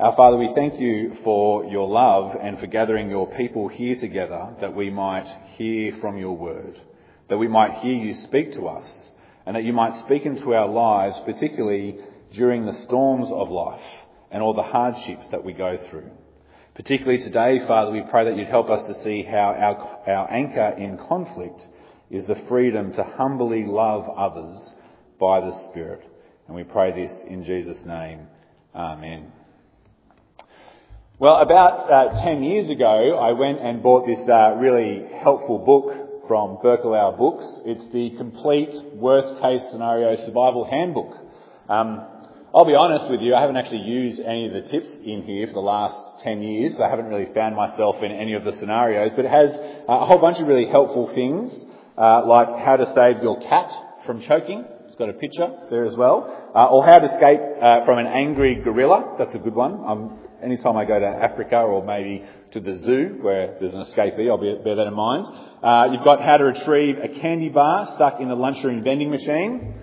Our Father, we thank you for your love and for gathering your people here together that we might hear from your word, that we might hear you speak to us, and that you might speak into our lives, particularly during the storms of life and all the hardships that we go through. Particularly today, Father, we pray that you'd help us to see how our, our anchor in conflict is the freedom to humbly love others by the Spirit. And we pray this in Jesus' name. Amen. Well, about uh, 10 years ago, I went and bought this uh, really helpful book from Berkelouw Books. It's the complete worst case scenario survival handbook. Um, I'll be honest with you, I haven't actually used any of the tips in here for the last 10 years. So I haven't really found myself in any of the scenarios, but it has a whole bunch of really helpful things, uh, like how to save your cat from choking. It's got a picture there as well. Uh, or how to escape uh, from an angry gorilla. That's a good one. Um, anytime I go to Africa or maybe to the zoo where there's an escapee, I'll bear that in mind. Uh, you've got how to retrieve a candy bar stuck in the lunchroom vending machine.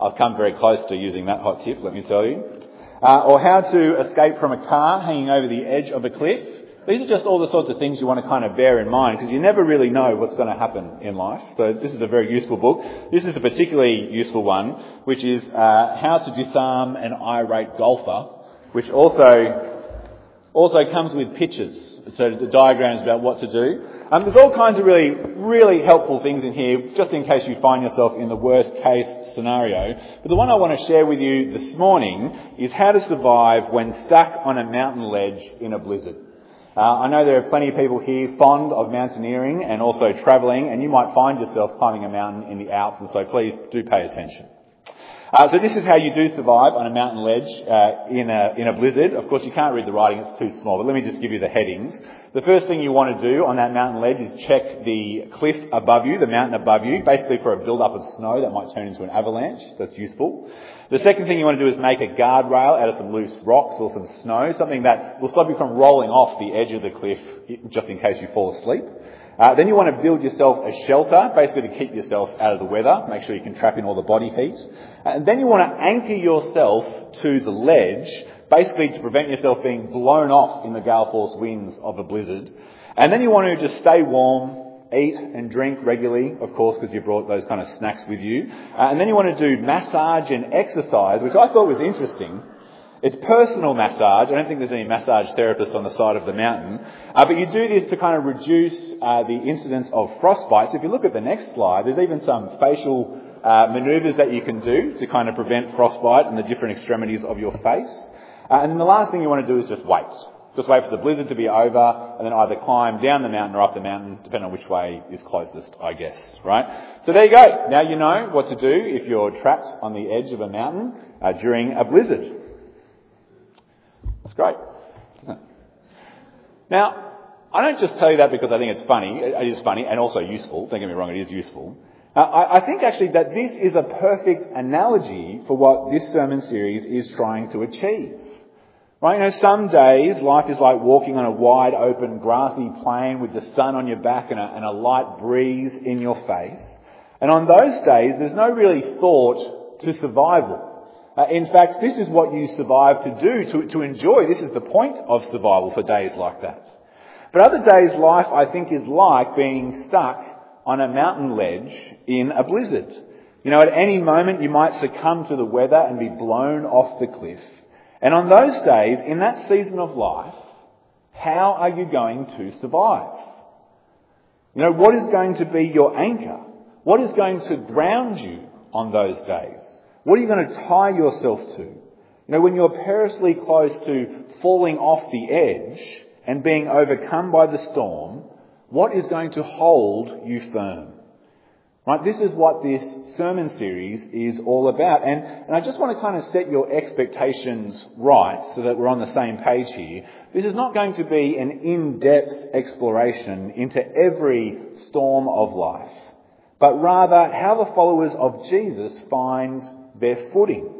I've come very close to using that hot tip, let me tell you. Uh, or how to escape from a car hanging over the edge of a cliff. These are just all the sorts of things you want to kind of bear in mind because you never really know what's going to happen in life. So this is a very useful book. This is a particularly useful one, which is uh, How to Disarm an Irate Golfer, which also also comes with pictures, so the diagrams about what to do. Um, there's all kinds of really, really helpful things in here, just in case you find yourself in the worst case scenario. But the one I want to share with you this morning is how to survive when stuck on a mountain ledge in a blizzard. Uh, I know there are plenty of people here fond of mountaineering and also travelling, and you might find yourself climbing a mountain in the Alps, and so please do pay attention. Uh, so this is how you do survive on a mountain ledge uh, in, a, in a blizzard. Of course, you can't read the writing; it's too small. But let me just give you the headings. The first thing you want to do on that mountain ledge is check the cliff above you, the mountain above you, basically for a build-up of snow that might turn into an avalanche. That's useful. The second thing you want to do is make a guardrail out of some loose rocks or some snow, something that will stop you from rolling off the edge of the cliff just in case you fall asleep. Uh, then you want to build yourself a shelter, basically to keep yourself out of the weather, make sure you can trap in all the body heat. And then you want to anchor yourself to the ledge, basically to prevent yourself being blown off in the gale force winds of a blizzard. And then you want to just stay warm, eat and drink regularly, of course, because you brought those kind of snacks with you. Uh, and then you want to do massage and exercise, which I thought was interesting. It's personal massage. I don't think there's any massage therapists on the side of the mountain. Uh, but you do this to kind of reduce uh, the incidence of frostbite. So if you look at the next slide, there's even some facial uh, maneuvers that you can do to kind of prevent frostbite in the different extremities of your face. Uh, and then the last thing you want to do is just wait. Just wait for the blizzard to be over and then either climb down the mountain or up the mountain, depending on which way is closest, I guess, right? So there you go. Now you know what to do if you're trapped on the edge of a mountain uh, during a blizzard. Great. Now, I don't just tell you that because I think it's funny. It is funny and also useful. Don't get me wrong, it is useful. Uh, I, I think actually that this is a perfect analogy for what this sermon series is trying to achieve. Right? You know, some days life is like walking on a wide open grassy plain with the sun on your back and a, and a light breeze in your face. And on those days, there's no really thought to survival. Uh, in fact, this is what you survive to do, to, to enjoy. This is the point of survival for days like that. But other days, life, I think, is like being stuck on a mountain ledge in a blizzard. You know, at any moment you might succumb to the weather and be blown off the cliff. And on those days, in that season of life, how are you going to survive? You know, what is going to be your anchor? What is going to ground you on those days? What are you going to tie yourself to? You know, when you're perilously close to falling off the edge and being overcome by the storm, what is going to hold you firm? Right, this is what this sermon series is all about. And, and I just want to kind of set your expectations right so that we're on the same page here. This is not going to be an in-depth exploration into every storm of life, but rather how the followers of Jesus find their footing.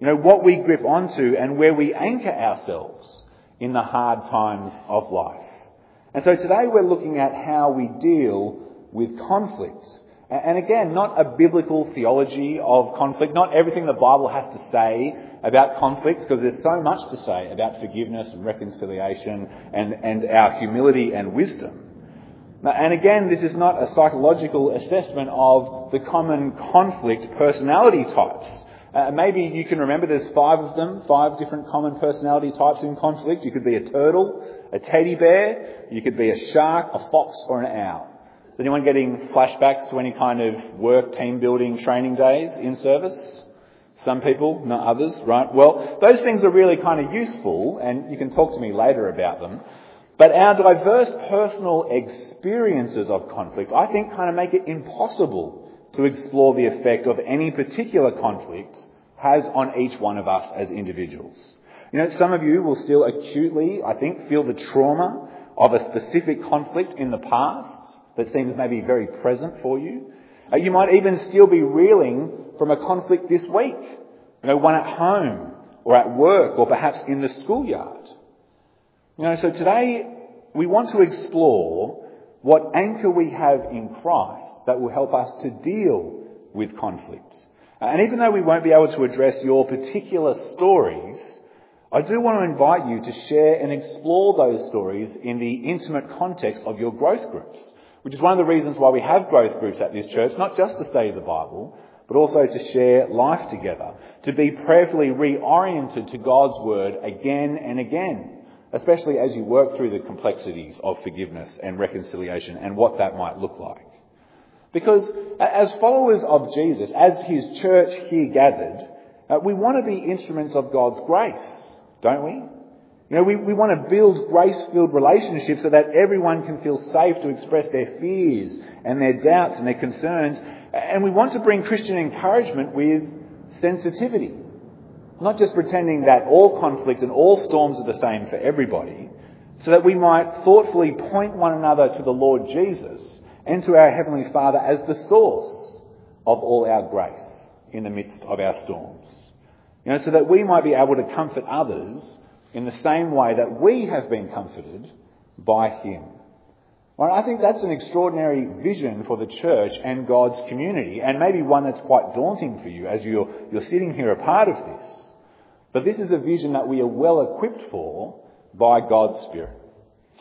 You know, what we grip onto and where we anchor ourselves in the hard times of life. And so today we're looking at how we deal with conflict And again, not a biblical theology of conflict, not everything the Bible has to say about conflict, because there's so much to say about forgiveness and reconciliation and, and our humility and wisdom. And again, this is not a psychological assessment of the common conflict personality types. Uh, maybe you can remember there's five of them, five different common personality types in conflict. You could be a turtle, a teddy bear, you could be a shark, a fox, or an owl. Is anyone getting flashbacks to any kind of work, team building, training days in service? Some people, not others, right? Well, those things are really kind of useful, and you can talk to me later about them. But our diverse personal experiences of conflict, I think, kind of make it impossible to explore the effect of any particular conflict has on each one of us as individuals. You know, some of you will still acutely, I think, feel the trauma of a specific conflict in the past that seems maybe very present for you. Uh, you might even still be reeling from a conflict this week. You know, one at home or at work or perhaps in the schoolyard. You know, so today we want to explore what anchor we have in Christ that will help us to deal with conflict. And even though we won't be able to address your particular stories, I do want to invite you to share and explore those stories in the intimate context of your growth groups, which is one of the reasons why we have growth groups at this church, not just to study the Bible, but also to share life together, to be prayerfully reoriented to God's Word again and again, especially as you work through the complexities of forgiveness and reconciliation and what that might look like. Because as followers of Jesus, as His church here gathered, uh, we want to be instruments of God's grace don't we? You know, we, we want to build grace-filled relationships so that everyone can feel safe to express their fears and their doubts and their concerns. And we want to bring Christian encouragement with sensitivity. Not just pretending that all conflict and all storms are the same for everybody, so that we might thoughtfully point one another to the Lord Jesus and to our Heavenly Father as the source of all our grace in the midst of our storms. You know, so that we might be able to comfort others in the same way that we have been comforted by Him. Well, I think that's an extraordinary vision for the church and God's community, and maybe one that's quite daunting for you as you're, you're sitting here a part of this. But this is a vision that we are well equipped for by God's Spirit.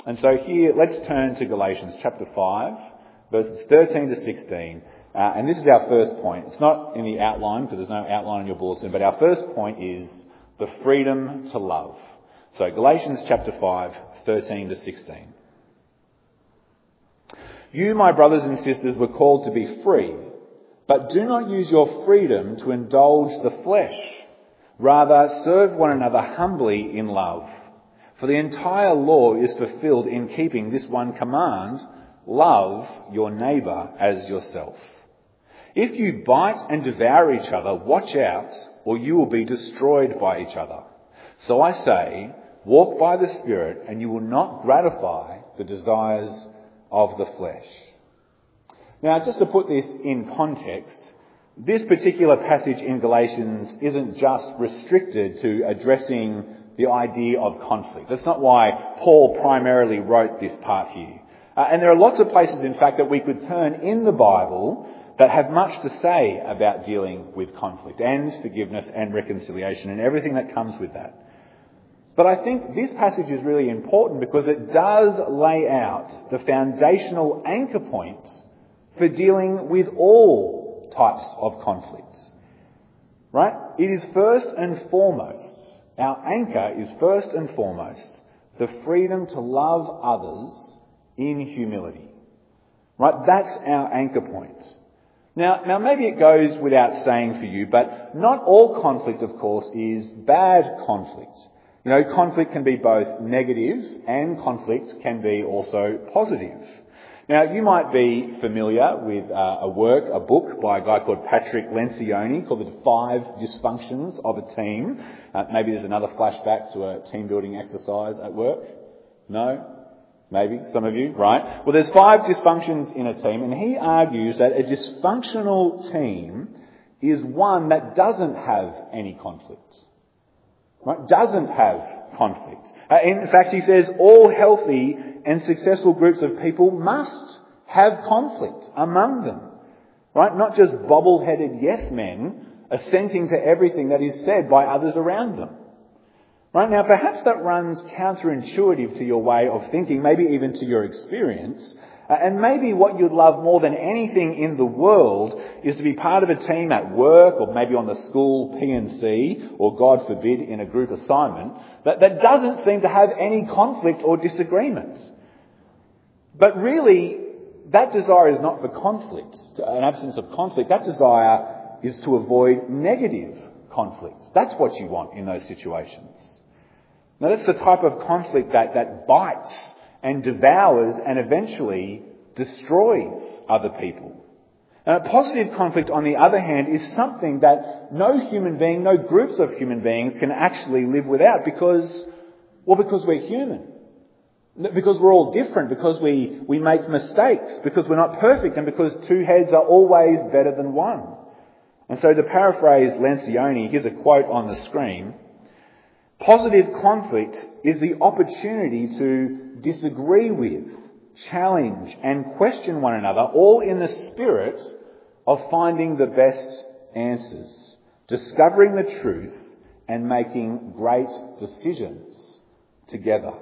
And so here, let's turn to Galatians chapter 5, verses 13 to 16, uh, and this is our first point. It's not in the outline because there's no outline in your bulletin, but our first point is the freedom to love. So Galatians chapter 5, 13 to 16. You, my brothers and sisters, were called to be free, but do not use your freedom to indulge the flesh. Rather, serve one another humbly in love. For the entire law is fulfilled in keeping this one command, love your neighbour as yourself. If you bite and devour each other, watch out, or you will be destroyed by each other. So I say, walk by the Spirit, and you will not gratify the desires of the flesh. Now, just to put this in context, this particular passage in Galatians isn't just restricted to addressing the idea of conflict. That's not why Paul primarily wrote this part here. Uh, and there are lots of places, in fact, that we could turn in the Bible that have much to say about dealing with conflict and forgiveness and reconciliation and everything that comes with that. But I think this passage is really important because it does lay out the foundational anchor points for dealing with all types of conflict. Right? It is first and foremost, our anchor is first and foremost the freedom to love others in humility. Right? That's our anchor point. Now, now maybe it goes without saying for you, but not all conflict, of course, is bad conflict. You know, conflict can be both negative and conflict can be also positive. Now, you might be familiar with uh, a work, a book by a guy called Patrick Lencioni called The Five Dysfunctions of a Team. Uh, maybe there's another flashback to a team building exercise at work. No? Maybe, some of you, right? Well, there's five dysfunctions in a team, and he argues that a dysfunctional team is one that doesn't have any conflict. Right? Doesn't have conflict. Uh, in fact, he says all healthy and successful groups of people must have conflict among them. Right? Not just bobble-headed yes men assenting to everything that is said by others around them. Right? Now, perhaps that runs counterintuitive to your way of thinking, maybe even to your experience. Uh, and maybe what you'd love more than anything in the world is to be part of a team at work or maybe on the school P&C or God forbid in a group assignment that, that doesn't seem to have any conflict or disagreement. But really, that desire is not for conflict, an absence of conflict. That desire is to avoid negative conflicts. That's what you want in those situations. Now that's the type of conflict that, that bites and devours and eventually destroys other people. Now, positive conflict, on the other hand, is something that no human being, no groups of human beings can actually live without because, well, because we're human. Because we're all different, because we, we make mistakes, because we're not perfect, and because two heads are always better than one. And so to paraphrase Lencioni, here's a quote on the screen. Positive conflict is the opportunity to disagree with, challenge, and question one another, all in the spirit of finding the best answers, discovering the truth, and making great decisions together.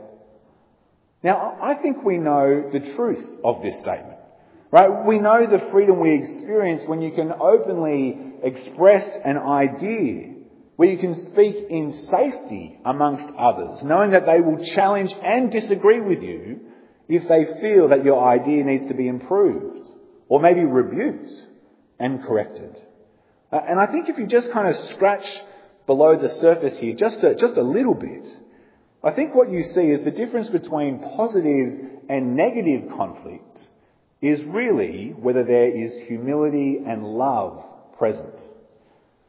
Now, I think we know the truth of this statement. Right? We know the freedom we experience when you can openly express an idea, where you can speak in safety amongst others, knowing that they will challenge and disagree with you if they feel that your idea needs to be improved, or maybe rebuked and corrected. Uh, and I think if you just kind of scratch below the surface here just a, just a little bit, I think what you see is the difference between positive and negative conflict is really whether there is humility and love present.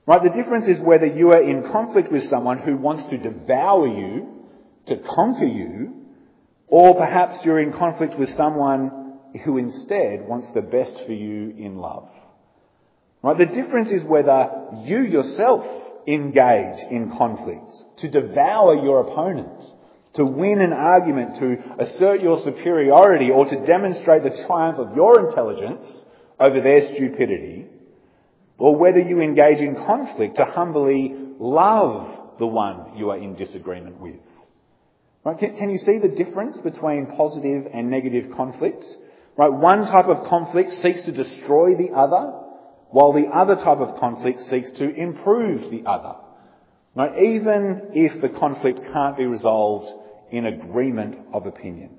Right? The difference is whether you are in conflict with someone who wants to devour you, to conquer you, or perhaps you're in conflict with someone who instead wants the best for you in love. Right? The difference is whether you yourself engage in conflict, to devour your opponent, to win an argument, to assert your superiority, or to demonstrate the triumph of your intelligence over their stupidity, or whether you engage in conflict to humbly love the one you are in disagreement with. Right? Can, can you see the difference between positive and negative conflict? Right? One type of conflict seeks to destroy the other, while the other type of conflict seeks to improve the other. Now, Even if the conflict can't be resolved in agreement of opinion.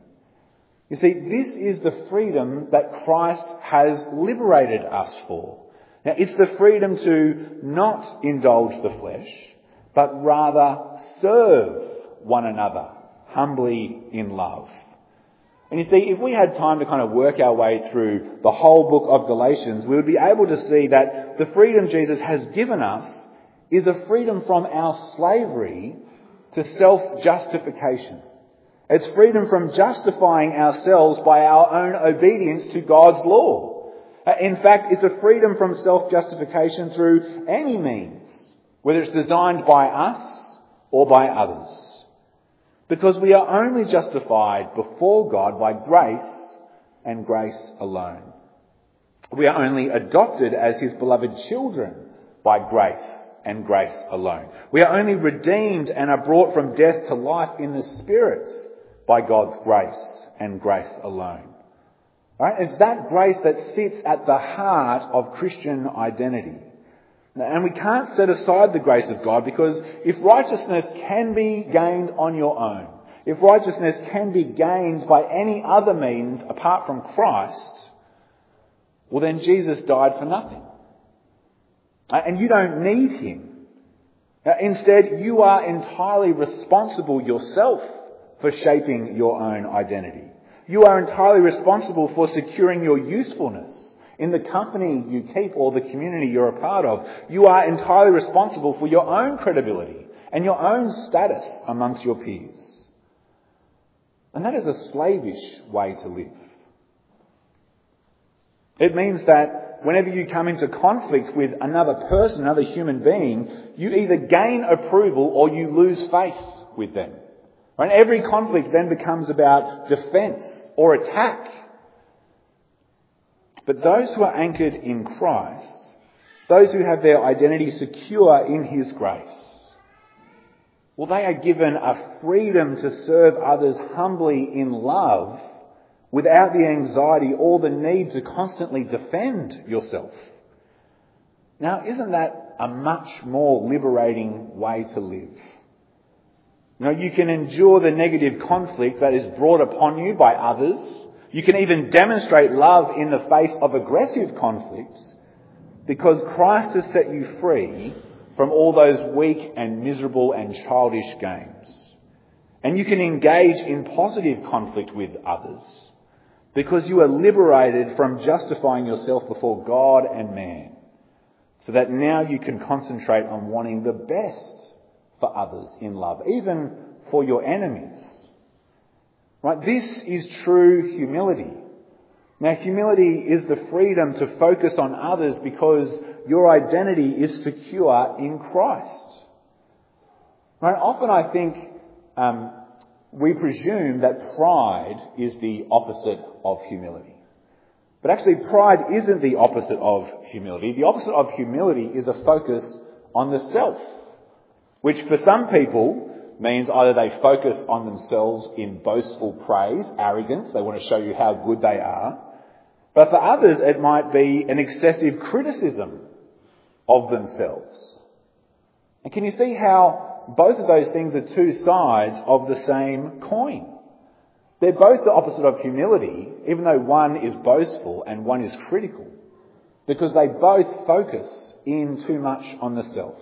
You see, this is the freedom that Christ has liberated us for. Now, it's the freedom to not indulge the flesh, but rather serve one another humbly in love. And you see, if we had time to kind of work our way through the whole book of Galatians, we would be able to see that the freedom Jesus has given us is a freedom from our slavery to self-justification. It's freedom from justifying ourselves by our own obedience to God's law. In fact, it's a freedom from self-justification through any means, whether it's designed by us or by others. Because we are only justified before God by grace and grace alone. We are only adopted as His beloved children by grace and grace alone. We are only redeemed and are brought from death to life in the Spirit by God's grace and grace alone. Right? It's that grace that sits at the heart of Christian identity. And we can't set aside the grace of God because if righteousness can be gained on your own, if righteousness can be gained by any other means apart from Christ, well then Jesus died for nothing. Uh, and you don't need him. Uh, instead, you are entirely responsible yourself for shaping your own identity. You are entirely responsible for securing your usefulness in the company you keep or the community you're a part of, you are entirely responsible for your own credibility and your own status amongst your peers. And that is a slavish way to live. It means that whenever you come into conflict with another person, another human being, you either gain approval or you lose faith with them. Right? Every conflict then becomes about defense or attack But those who are anchored in Christ, those who have their identity secure in His grace, well, they are given a freedom to serve others humbly in love without the anxiety or the need to constantly defend yourself. Now, isn't that a much more liberating way to live? You know, you can endure the negative conflict that is brought upon you by others. You can even demonstrate love in the face of aggressive conflicts because Christ has set you free from all those weak and miserable and childish games. And you can engage in positive conflict with others because you are liberated from justifying yourself before God and man. So that now you can concentrate on wanting the best for others in love, even for your enemies. Right? This is true humility. Now, humility is the freedom to focus on others because your identity is secure in Christ. Right? Often I think um, we presume that pride is the opposite of humility. But actually, pride isn't the opposite of humility. The opposite of humility is a focus on the self, which for some people means either they focus on themselves in boastful praise, arrogance, they want to show you how good they are. But for others, it might be an excessive criticism of themselves. And can you see how both of those things are two sides of the same coin? They're both the opposite of humility, even though one is boastful and one is critical, because they both focus in too much on the self.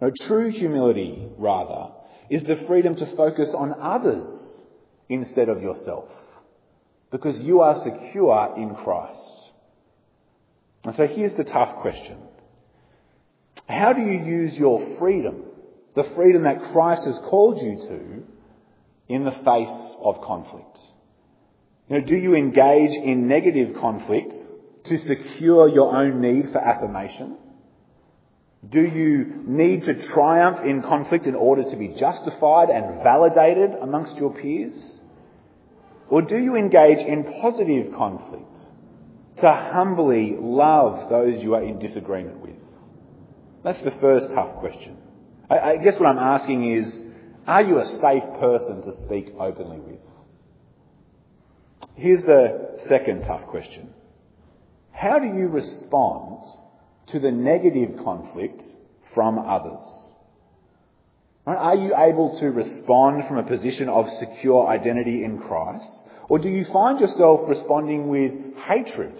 No, true humility, rather, is the freedom to focus on others instead of yourself, because you are secure in Christ. And so here's the tough question. How do you use your freedom, the freedom that Christ has called you to, in the face of conflict? You know, do you engage in negative conflict to secure your own need for affirmation? Do you need to triumph in conflict in order to be justified and validated amongst your peers? Or do you engage in positive conflict to humbly love those you are in disagreement with? That's the first tough question. I, guess what I'm asking is, are you a safe person to speak openly with? Here's the second tough question. How do you respond to the negative conflict from others? Are you able to respond from a position of secure identity in Christ? Or do you find yourself responding with hatred,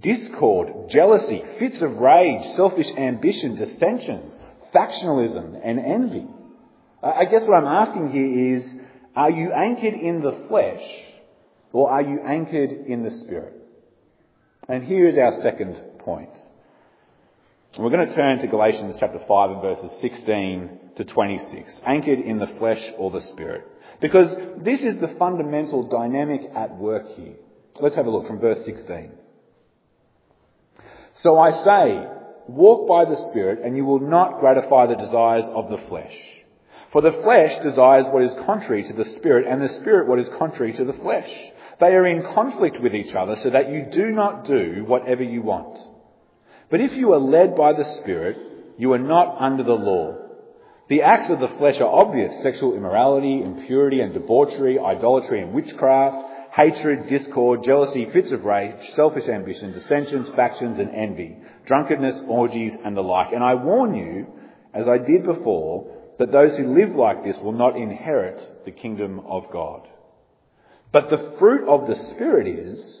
discord, jealousy, fits of rage, selfish ambition, dissensions, factionalism, and envy? I guess what I'm asking here is, are you anchored in the flesh or are you anchored in the spirit? And here is our second point. We're going to turn to Galatians chapter 5 and verses 16 to 26. Anchored in the flesh or the spirit. Because this is the fundamental dynamic at work here. Let's have a look from verse 16. So I say, walk by the Spirit, and you will not gratify the desires of the flesh. For the flesh desires what is contrary to the Spirit, and the Spirit what is contrary to the flesh. They are in conflict with each other, so that you do not do whatever you want. But if you are led by the Spirit, you are not under the law. The acts of the flesh are obvious sexual immorality, impurity and debauchery, idolatry and witchcraft, hatred, discord, jealousy, fits of rage, selfish ambition, dissensions, factions and envy, drunkenness, orgies and the like. And I warn you, as I did before, that those who live like this will not inherit the kingdom of God. But the fruit of the Spirit is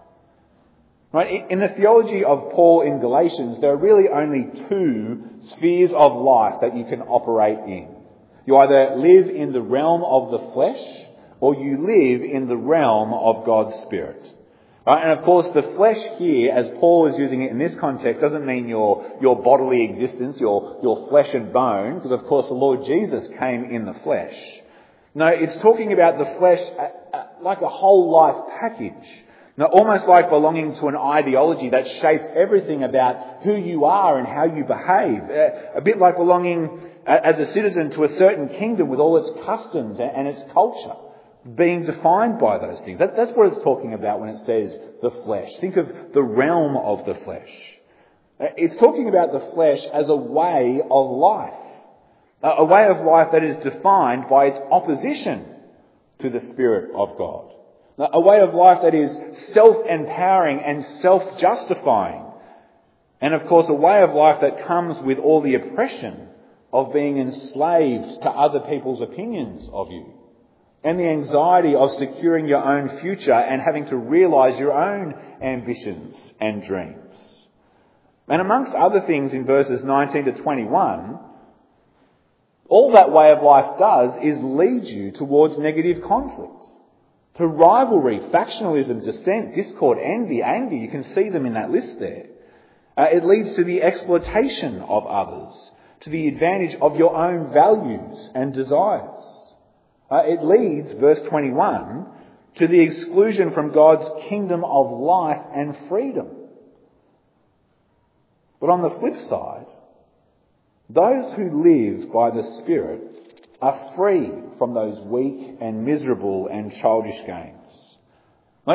Right? In the theology of Paul in Galatians, there are really only two spheres of life that you can operate in. You either live in the realm of the flesh or you live in the realm of God's Spirit. Right? And of course, the flesh here, as Paul is using it in this context, doesn't mean your, your bodily existence, your, your flesh and bone, because of course the Lord Jesus came in the flesh. No, it's talking about the flesh uh, uh, like a whole life package. Now, almost like belonging to an ideology that shapes everything about who you are and how you behave. Uh, a bit like belonging as a citizen to a certain kingdom with all its customs and its culture being defined by those things. That, that's what it's talking about when it says the flesh. Think of the realm of the flesh. Uh, it's talking about the flesh as a way of life. A way of life that is defined by its opposition to the Spirit of God. A way of life that is self-empowering and self-justifying. And of course, a way of life that comes with all the oppression of being enslaved to other people's opinions of you and the anxiety of securing your own future and having to realize your own ambitions and dreams. And amongst other things in verses 19 to 21, all that way of life does is lead you towards negative conflict, to rivalry, factionalism, dissent, discord, envy, anger. You can see them in that list there. Uh, it leads to the exploitation of others, to the advantage of your own values and desires. Uh, it leads, verse 21, to the exclusion from God's kingdom of life and freedom. But on the flip side, those who live by the Spirit are free from those weak and miserable and childish games.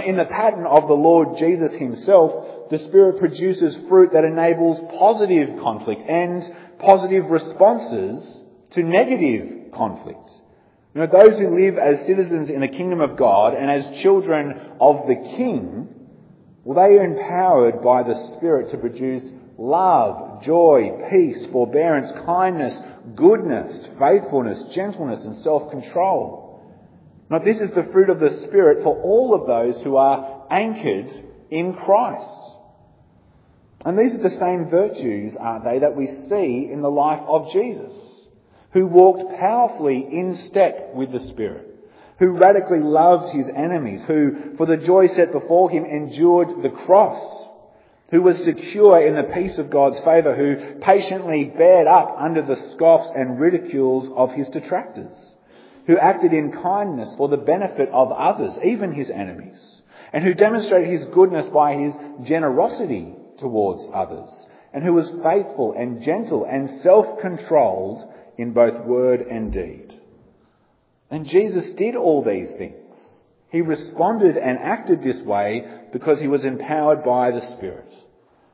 In the pattern of the Lord Jesus himself, the Spirit produces fruit that enables positive conflict and positive responses to negative conflict. You know, those who live as citizens in the kingdom of God and as children of the King, well, they are empowered by the Spirit to produce love, joy, peace, forbearance, kindness, goodness, faithfulness, gentleness, and self-control. Now, this is the fruit of the Spirit for all of those who are anchored in Christ. And these are the same virtues, aren't they, that we see in the life of Jesus who walked powerfully in step with the Spirit, who radically loved his enemies, who, for the joy set before him, endured the cross, who was secure in the peace of God's favour, who patiently bared up under the scoffs and ridicules of his detractors, who acted in kindness for the benefit of others, even his enemies, and who demonstrated his goodness by his generosity towards others, and who was faithful and gentle and self-controlled in both word and deed. And Jesus did all these things. He responded and acted this way because he was empowered by the Spirit.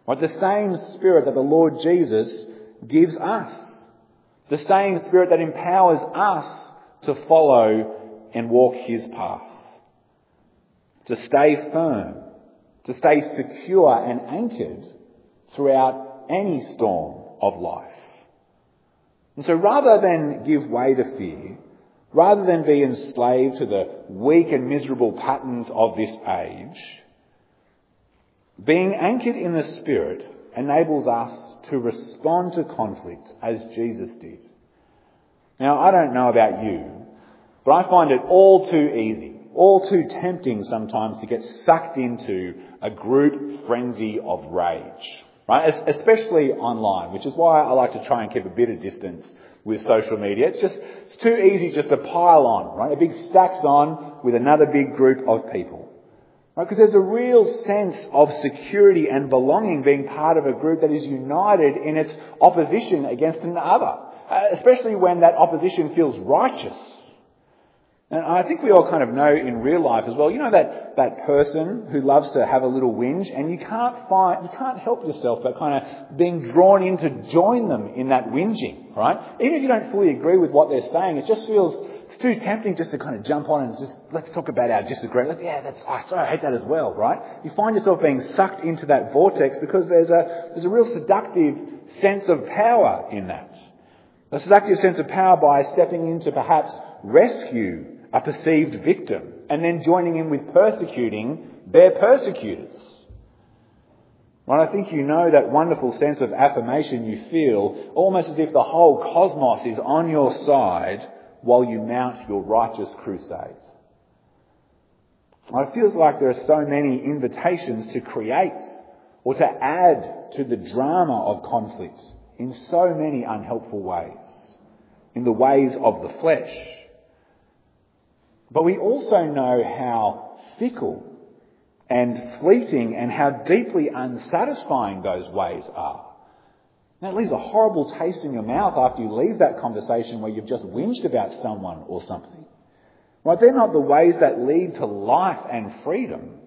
Right? The same Spirit that the Lord Jesus gives us. The same Spirit that empowers us to follow and walk his path. To stay firm. To stay secure and anchored throughout any storm of life. And so rather than give way to fear, rather than be enslaved to the weak and miserable patterns of this age, being anchored in the Spirit enables us to respond to conflict as Jesus did. Now, I don't know about you, but I find it all too easy, all too tempting sometimes to get sucked into a group frenzy of rage right? Especially online, which is why I like to try and keep a bit of distance with social media. It's just, it's too easy just to pile on, right? A big stacks on with another big group of people. Right? Because there's a real sense of security and belonging being part of a group that is united in its opposition against another. Uh, especially when that opposition feels righteous and I think we all kind of know in real life as well, you know that, that person who loves to have a little whinge and you can't find, you can't help yourself but kind of being drawn in to join them in that whinging, right? Even if you don't fully agree with what they're saying, it just feels, it's too tempting just to kind of jump on and just, let's talk about our disagreement. Yeah, that's, oh, I hate that as well, right? You find yourself being sucked into that vortex because there's a, there's a real seductive sense of power in that. A seductive sense of power by stepping in to perhaps rescue a perceived victim and then joining in with persecuting their persecutors. Well, I think you know that wonderful sense of affirmation you feel, almost as if the whole cosmos is on your side while you mount your righteous crusade. It feels like there are so many invitations to create or to add to the drama of conflict in so many unhelpful ways, in the ways of the flesh. But we also know how fickle and fleeting and how deeply unsatisfying those ways are. Now, it leaves a horrible taste in your mouth after you leave that conversation where you've just whinged about someone or something. Right? They're not the ways that lead to life and freedom.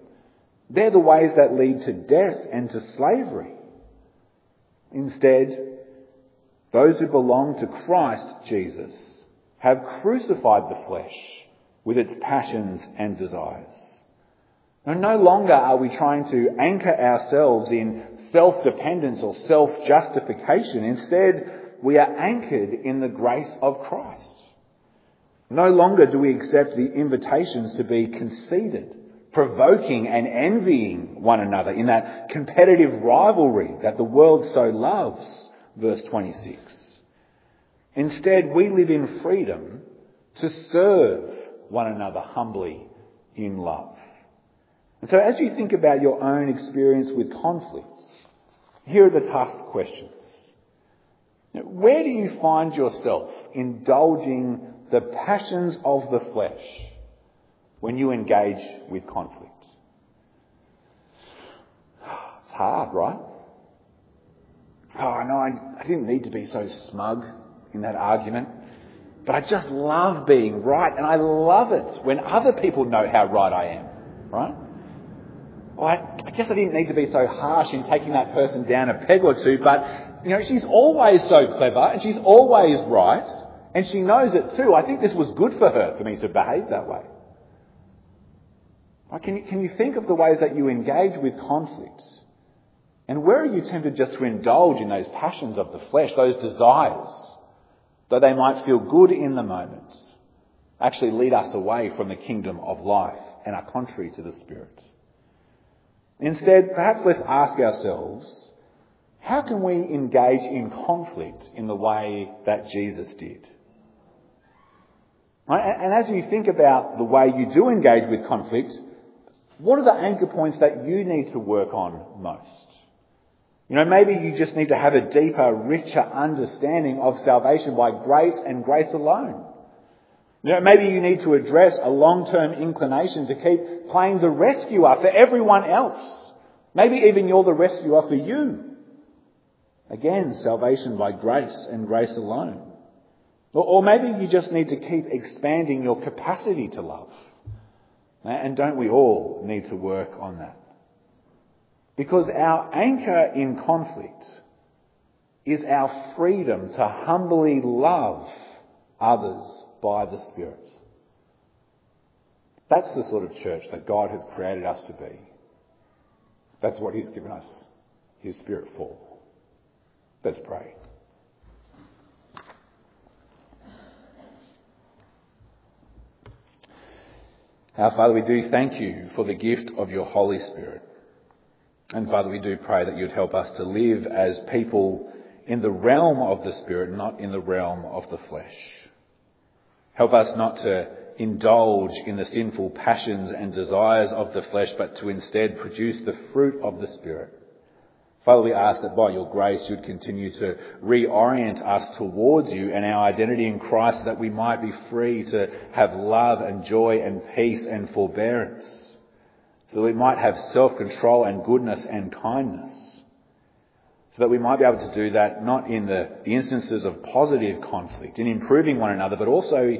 They're the ways that lead to death and to slavery. Instead, those who belong to Christ Jesus have crucified the flesh with its passions and desires. Now, no longer are we trying to anchor ourselves in self-dependence or self-justification. Instead, we are anchored in the grace of Christ. No longer do we accept the invitations to be conceited, provoking and envying one another in that competitive rivalry that the world so loves. Verse 26. Instead, we live in freedom to serve one another humbly in love. And so as you think about your own experience with conflicts, here are the tough questions. Where do you find yourself indulging the passions of the flesh when you engage with conflict? It's hard, right? Oh, no, I, I didn't need to be so smug in that argument. But I just love being right, and I love it when other people know how right I am, right? I, I guess I didn't need to be so harsh in taking that person down a peg or two, but, you know, she's always so clever, and she's always right, and she knows it too. I think this was good for her for me to behave that way. Can you, can you think of the ways that you engage with conflict? And where are you tempted just to indulge in those passions of the flesh, those desires? though they might feel good in the moment, actually lead us away from the kingdom of life and are contrary to the Spirit. Instead, perhaps let's ask ourselves, how can we engage in conflict in the way that Jesus did? And as you think about the way you do engage with conflict, what are the anchor points that you need to work on most? You know, maybe you just need to have a deeper, richer understanding of salvation by grace and grace alone. You know, maybe you need to address a long-term inclination to keep playing the rescuer for everyone else. Maybe even you're the rescuer for you. Again, salvation by grace and grace alone. Or, maybe you just need to keep expanding your capacity to love. And don't we all need to work on that? Because our anchor in conflict is our freedom to humbly love others by the Spirit. That's the sort of church that God has created us to be. That's what He's given us His Spirit for. Let's pray. Our Father, we do thank you for the gift of your Holy Spirit. And Father, we do pray that you'd help us to live as people in the realm of the Spirit, not in the realm of the flesh. Help us not to indulge in the sinful passions and desires of the flesh, but to instead produce the fruit of the Spirit. Father, we ask that by your grace you'd continue to reorient us towards you and our identity in Christ that we might be free to have love and joy and peace and forbearance so that we might have self-control and goodness and kindness. So that we might be able to do that not in the, the instances of positive conflict, in improving one another, but also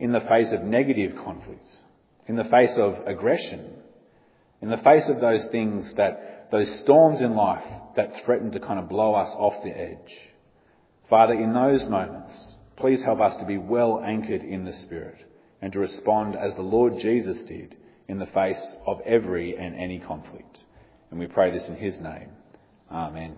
in the face of negative conflicts, in the face of aggression, in the face of those things that, those storms in life that threaten to kind of blow us off the edge. Father, in those moments, please help us to be well anchored in the Spirit and to respond as the Lord Jesus did in the face of every and any conflict. And we pray this in his name. Amen.